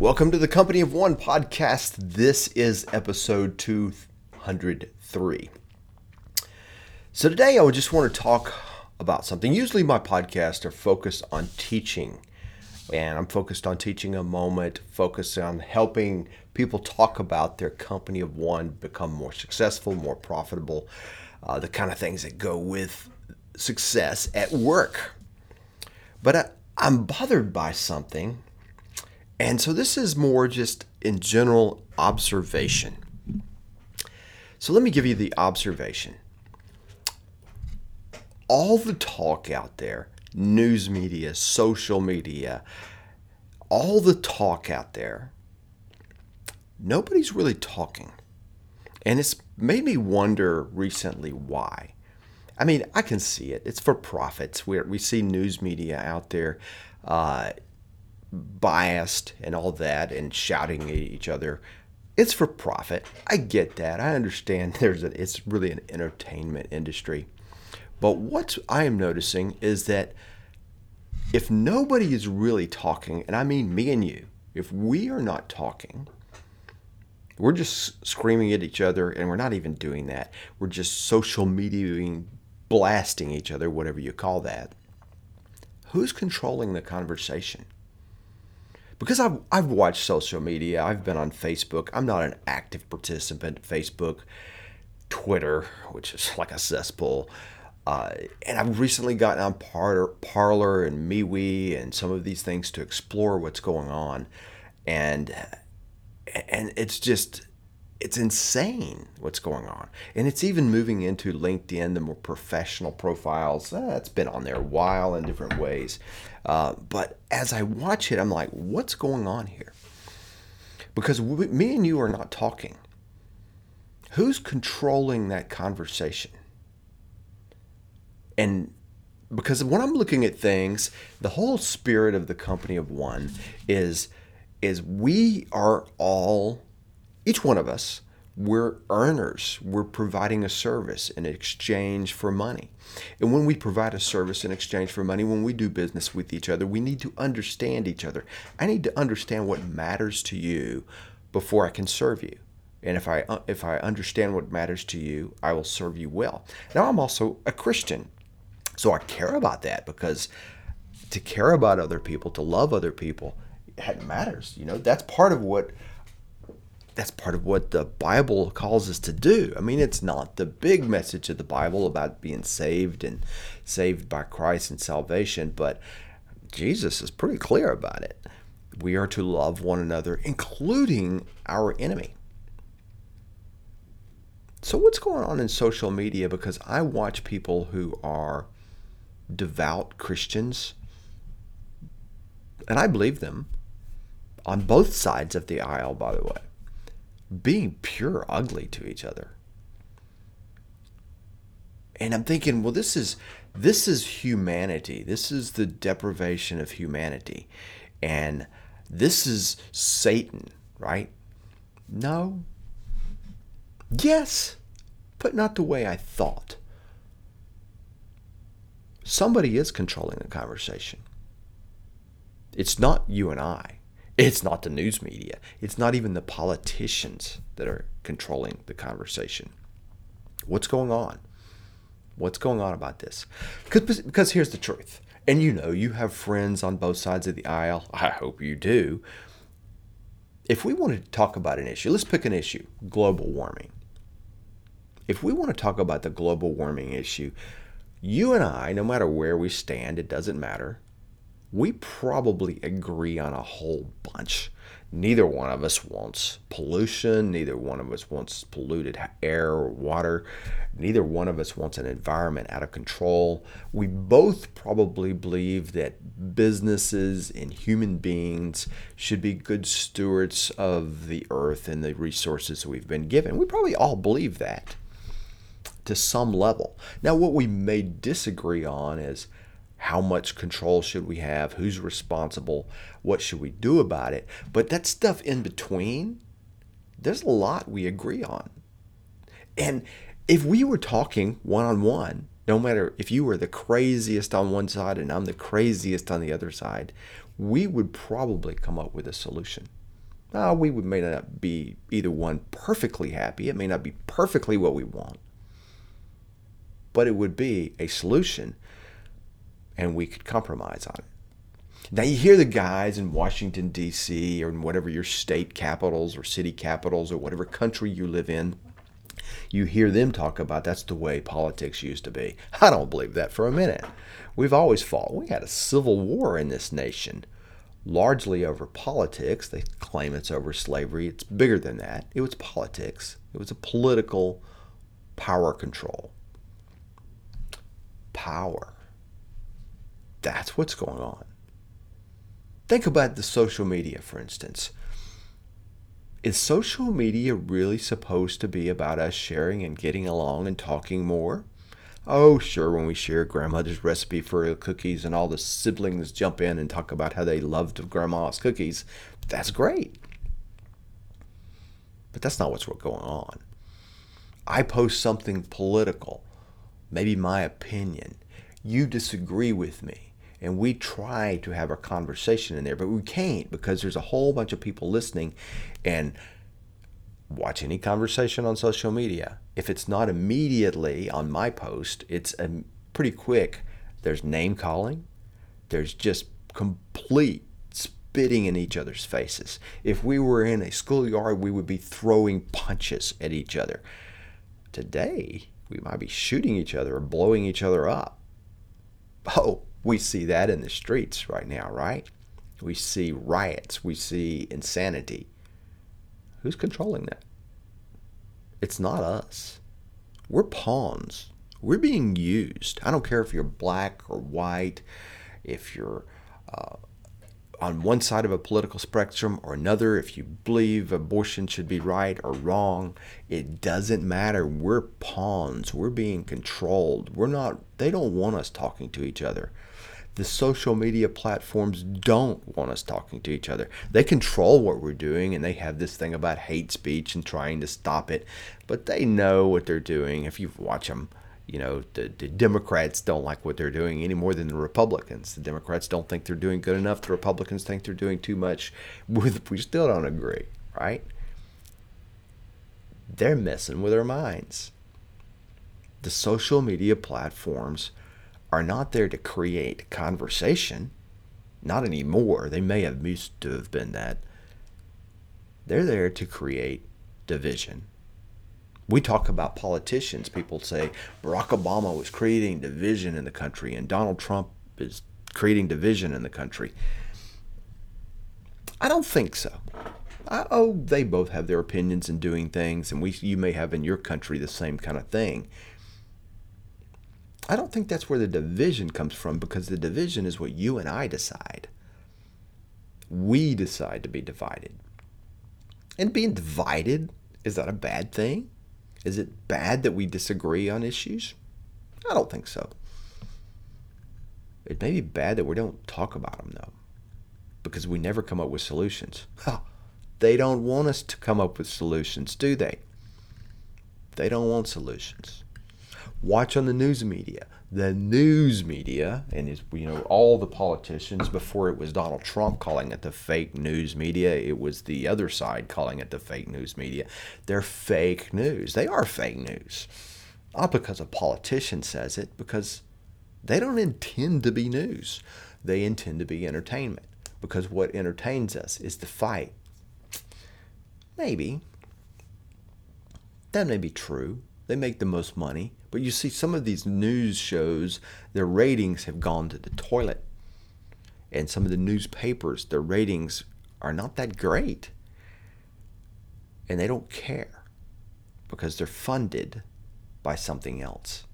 Welcome to the Company of One podcast. This is episode 203. So, today I would just want to talk about something. Usually, my podcasts are focused on teaching, and I'm focused on teaching a moment, focused on helping people talk about their company of one become more successful, more profitable, uh, the kind of things that go with success at work. But I, I'm bothered by something and so this is more just in general observation. So let me give you the observation. All the talk out there, news media, social media, all the talk out there, nobody's really talking. And it's made me wonder recently why. I mean, I can see it. It's for profits. We we see news media out there uh, biased and all that and shouting at each other. It's for profit. I get that. I understand there's a, it's really an entertainment industry. But what I am noticing is that if nobody is really talking, and I mean me and you, if we are not talking, we're just screaming at each other and we're not even doing that. We're just social mediaing, blasting each other, whatever you call that. Who's controlling the conversation? Because I've, I've watched social media, I've been on Facebook. I'm not an active participant Facebook, Twitter, which is like a cesspool. Uh, and I've recently gotten on Par- Parler and MeWe and some of these things to explore what's going on. And and it's just it's insane what's going on. And it's even moving into LinkedIn, the more professional profiles. Eh, it's been on there a while in different ways. Uh, but as I watch it, I'm like, what's going on here? Because me and you are not talking. Who's controlling that conversation? And because when I'm looking at things, the whole spirit of the company of one is is we are all each one of us, we're earners. We're providing a service in exchange for money. And when we provide a service in exchange for money, when we do business with each other, we need to understand each other. I need to understand what matters to you before I can serve you. And if I uh, if I understand what matters to you, I will serve you well. Now I'm also a Christian. So I care about that because to care about other people, to love other people, it matters. You know, that's part of what that's part of what the Bible calls us to do. I mean, it's not the big message of the Bible about being saved and saved by Christ and salvation, but Jesus is pretty clear about it. We are to love one another, including our enemy. So, what's going on in social media? Because I watch people who are devout Christians, and I believe them on both sides of the aisle, by the way being pure ugly to each other. And I'm thinking, well, this is this is humanity. This is the deprivation of humanity. And this is Satan, right? No. Yes, but not the way I thought. Somebody is controlling the conversation. It's not you and I. It's not the news media. It's not even the politicians that are controlling the conversation. What's going on? What's going on about this? Because, here's the truth. And you know, you have friends on both sides of the aisle. I hope you do. If we wanted to talk about an issue, let's pick an issue global warming. If we want to talk about the global warming issue, you and I, no matter where we stand, it doesn't matter, we probably agree on a whole bunch. Neither one of us wants pollution. Neither one of us wants polluted air or water. Neither one of us wants an environment out of control. We both probably believe that businesses and human beings should be good stewards of the earth and the resources we've been given. We probably all believe that to some level. Now, what we may disagree on is how much control should we have who's responsible what should we do about it but that stuff in between there's a lot we agree on and if we were talking one on one no matter if you were the craziest on one side and I'm the craziest on the other side we would probably come up with a solution Now, we would, may not be either one perfectly happy. It may not be perfectly what we want, but it would be a solution and we could compromise on it. Now, you hear the guys in Washington, D.C., or in whatever your state capitals or city capitals or whatever country you live in, you hear them talk about that's the way politics used to be. I don't believe that for a minute. We've always fought. We had a civil war in this nation largely over politics. They claim it's over slavery. It's bigger than that. It was politics, it was a political power control. Power. That's what's going on. Think about the social media, for instance. Is social media really supposed to be about us sharing and getting along and talking more? Oh, sure, when we share grandmother's recipe for cookies and all the siblings jump in and talk about how they loved grandma's cookies, that's great. But that's not what's going on. I post something political, maybe my opinion. You disagree with me, and we try to have a conversation in there, but we can't because there's a whole bunch of people listening and watch any conversation on social media. If it's not immediately on my post, it's a, pretty quick. There's name calling, there's just complete spitting in each other's faces. If we were in a schoolyard, we would be throwing punches at each other. Today, we might be shooting each other or blowing each other up. Oh, we see that in the streets right now, right? We see riots, we see insanity. Who's controlling that? It's not us. We're pawns. We're being used. I don't care if you're black or white, if you're uh, on one side of a political spectrum or another, if you believe abortion should be right or wrong, it doesn't matter. We're pawns. We're being controlled. We're not, they don't want us talking to each other the social media platforms don't want us talking to each other. They control what we're doing and they have this thing about hate speech and trying to stop it, but they know what they're doing. If you watch them, you know, the, the Democrats don't like what they're doing any more than the Republicans. The Democrats don't think they're doing good enough. The Republicans think they're doing too much. We still don't agree, right? They're messing with our minds. The social media platforms are not there to create conversation. Not anymore. They may have used to have been that. They're there to create division. We talk about politicians. People say Barack Obama was creating division in the country and Donald Trump is creating division in the country. I don't think so. I, oh, they both have their opinions in doing things, and we you may have in your country the same kind of thing. I don't think that's where the division comes from because the division is what you and I decide. We decide to be divided. And being divided, is that a bad thing? Is it bad that we disagree on issues? I don't think so. It may be bad that we don't talk about them, though, because we never come up with solutions. They don't want us to come up with solutions, do they? They don't want solutions watch on the news media. The news media, and is you know all the politicians before it was Donald Trump calling it the fake news media. It was the other side calling it the fake news media. They're fake news. They are fake news, not because a politician says it, because they don't intend to be news. They intend to be entertainment. Because what entertains us is the fight. Maybe. That may be true. They make the most money. But you see, some of these news shows, their ratings have gone to the toilet. And some of the newspapers, their ratings are not that great. And they don't care because they're funded by something else.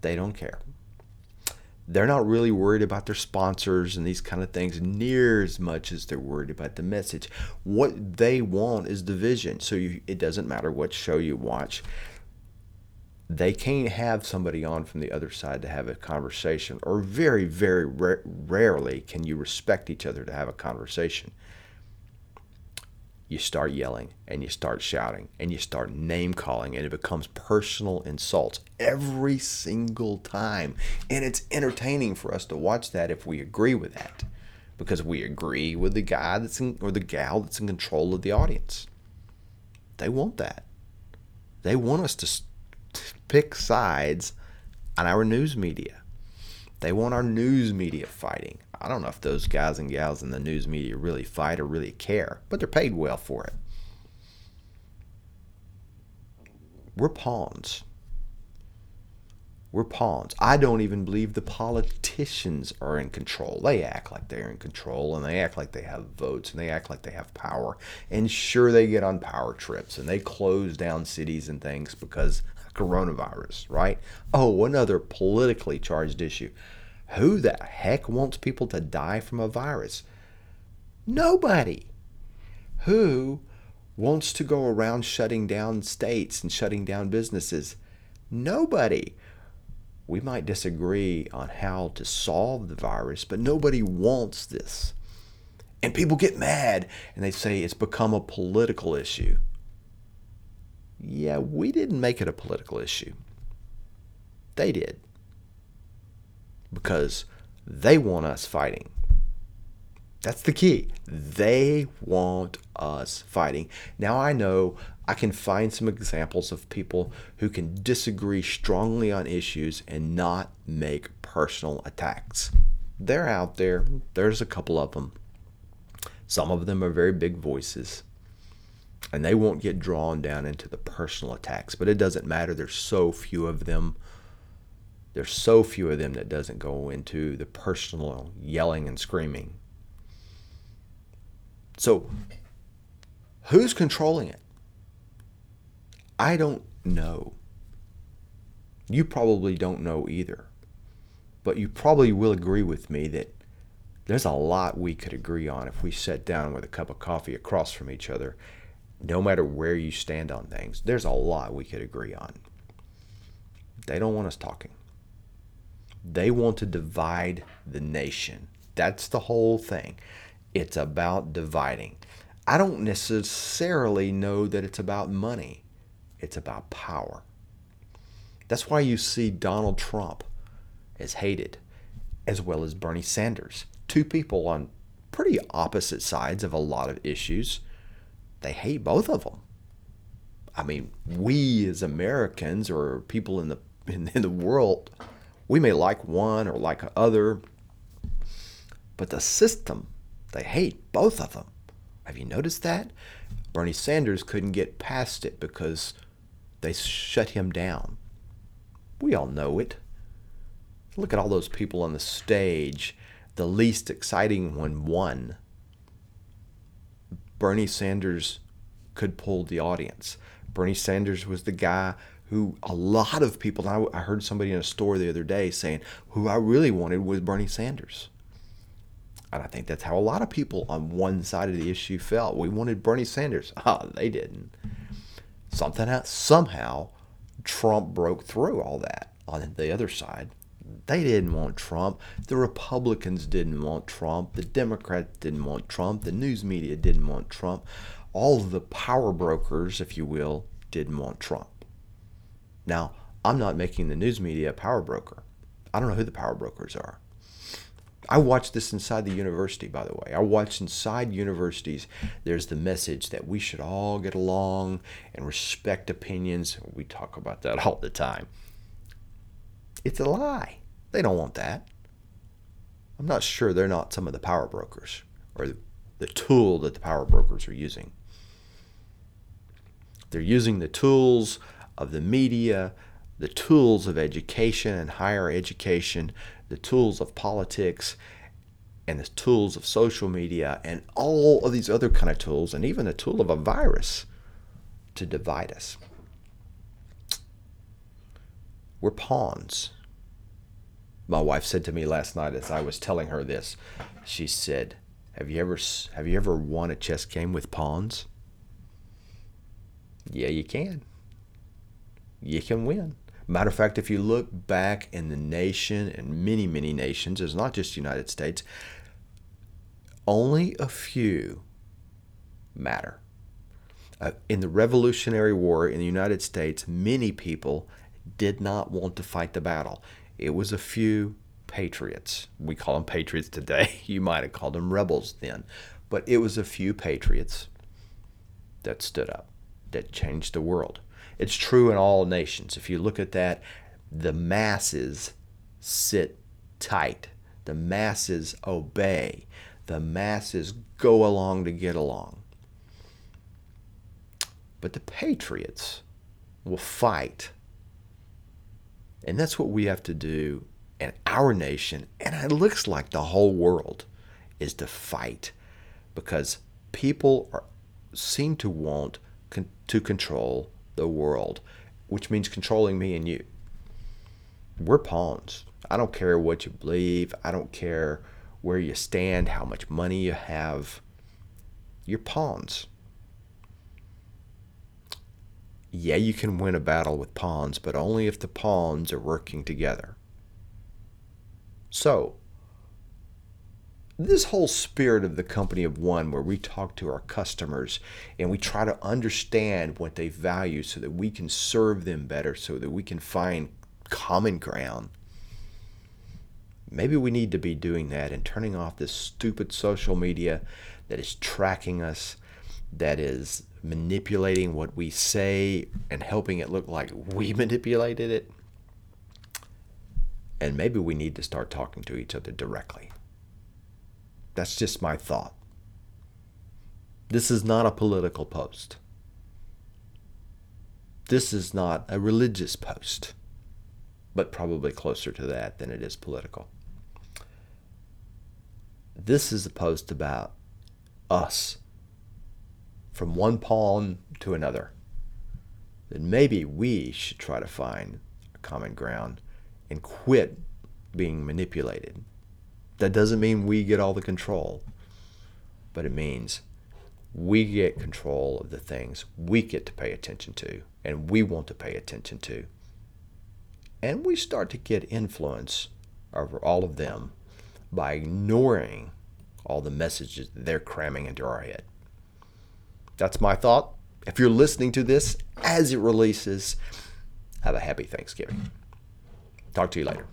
They don't care. They're not really worried about their sponsors and these kind of things near as much as they're worried about the message. What they want is division. So you, it doesn't matter what show you watch they can't have somebody on from the other side to have a conversation, or very, very ra- rarely can you respect each other to have a conversation. You start yelling and you start shouting and you start name calling, and it becomes personal insults every single time. And it's entertaining for us to watch that if we agree with that. because we agree with the guy that's in, or the gal that's in control of the audience. They want that. They want us to pick sides on our news media. They want our news media fighting. I don't know if those guys and gals in the news media really fight or really care, but they're paid well for it. We're pawns. We're pawns. I don't even believe the politicians are in control. They act like they're in control and they act like they have votes and they act like they have power. And sure, they get on power trips and they close down cities and things because coronavirus, right? Oh, another politically charged issue. Who the heck wants people to die from a virus? Nobody. Who wants to go around shutting down states and shutting down businesses? Nobody we might disagree on how to solve the virus, but nobody wants this. And people get mad and they say it's become a political issue. Yeah, we didn't make it a political issue. They did. Because they want us fighting. That's the key. They want us fighting. Now, I know I can find some examples of people who can disagree strongly on issues and not make personal attacks. They're out there, there's a couple of them. Some of them are very big voices, and they won't get drawn down into the personal attacks, but it doesn't matter. There's so few of them. There's so few of them that doesn't go into the personal yelling and screaming. So, who's controlling it? I don't know. You probably don't know either. But you probably will agree with me that there's a lot we could agree on if we sat down with a cup of coffee across from each other. No matter where you stand on things, there's a lot we could agree on. They don't want us talking. They want to divide the nation. That's the whole thing. It's about dividing. I don't necessarily know that it's about money it's about power. That's why you see Donald Trump as hated, as well as Bernie Sanders. Two people on pretty opposite sides of a lot of issues. They hate both of them. I mean, we as Americans or people in the in, in the world, we may like one or like other, but the system, they hate both of them. Have you noticed that? Bernie Sanders couldn't get past it because they shut him down. We all know it. Look at all those people on the stage. The least exciting one won. Bernie Sanders could pull the audience. Bernie Sanders was the guy who a lot of people, I heard somebody in a store the other day saying, who I really wanted was Bernie Sanders. And I think that's how a lot of people on one side of the issue felt. We wanted Bernie Sanders. Ah, they didn't something somehow Trump broke through all that on the other side. They didn't want Trump. The Republicans didn't want Trump. The Democrats didn't want Trump. The news media didn't want Trump. All of the power brokers, if you will, didn't want Trump. Now, I'm not making the news media a power broker. I don't know who the power brokers are. I watched this inside the university, by the way. I watch inside universities. There's the message that we should all get along and respect opinions. We talk about that all the time. It's a lie. They don't want that. I'm not sure they're not some of the power brokers or the tool that the power brokers are using. They're using the tools of the media, the tools of education and higher education the tools of politics and the tools of social media and all of these other kind of tools and even the tool of a virus to divide us. We're pawns. My wife said to me last night as I was telling her this, she said, "Have you ever have you ever won a chess game with pawns?" Yeah, you can. You can win. Matter of fact, if you look back in the nation and many, many nations, it's not just United States, only a few matter. Uh, in the Revolutionary War in the United States, many people did not want to fight the battle. It was a few patriots. We call them patriots today. You might have called them rebels then. But it was a few patriots that stood up, that changed the world. It's true in all nations. If you look at that, the masses sit tight, the masses obey, the masses go along to get along. But the patriots will fight. And that's what we have to do in our nation, and it looks like the whole world, is to fight because people are, seem to want con- to control the world, which means controlling me and you. We're pawns. I don't care what you believe. I don't care where you stand, how much money you have. You're pawns. Yeah, you can win a battle with pawns, but only if the pawns are working together. So, this whole spirit of the company of one, where we talk to our customers and we try to understand what they value so that we can serve them better, so that we can find common ground. Maybe we need to be doing that and turning off this stupid social media that is tracking us, that is manipulating what we say and helping it look like we manipulated it. And maybe we need to start talking to each other directly. That's just my thought. This is not a political post. This is not a religious post, but probably closer to that than it is political. This is a post about us from one pawn to another, then maybe we should try to find a common ground and quit being manipulated. That doesn't mean we get all the control, but it means we get control of the things we get to pay attention to and we want to pay attention to. And we start to get influence over all of them by ignoring all the messages they're cramming into our head. That's my thought. If you're listening to this as it releases, have a happy Thanksgiving. Talk to you later.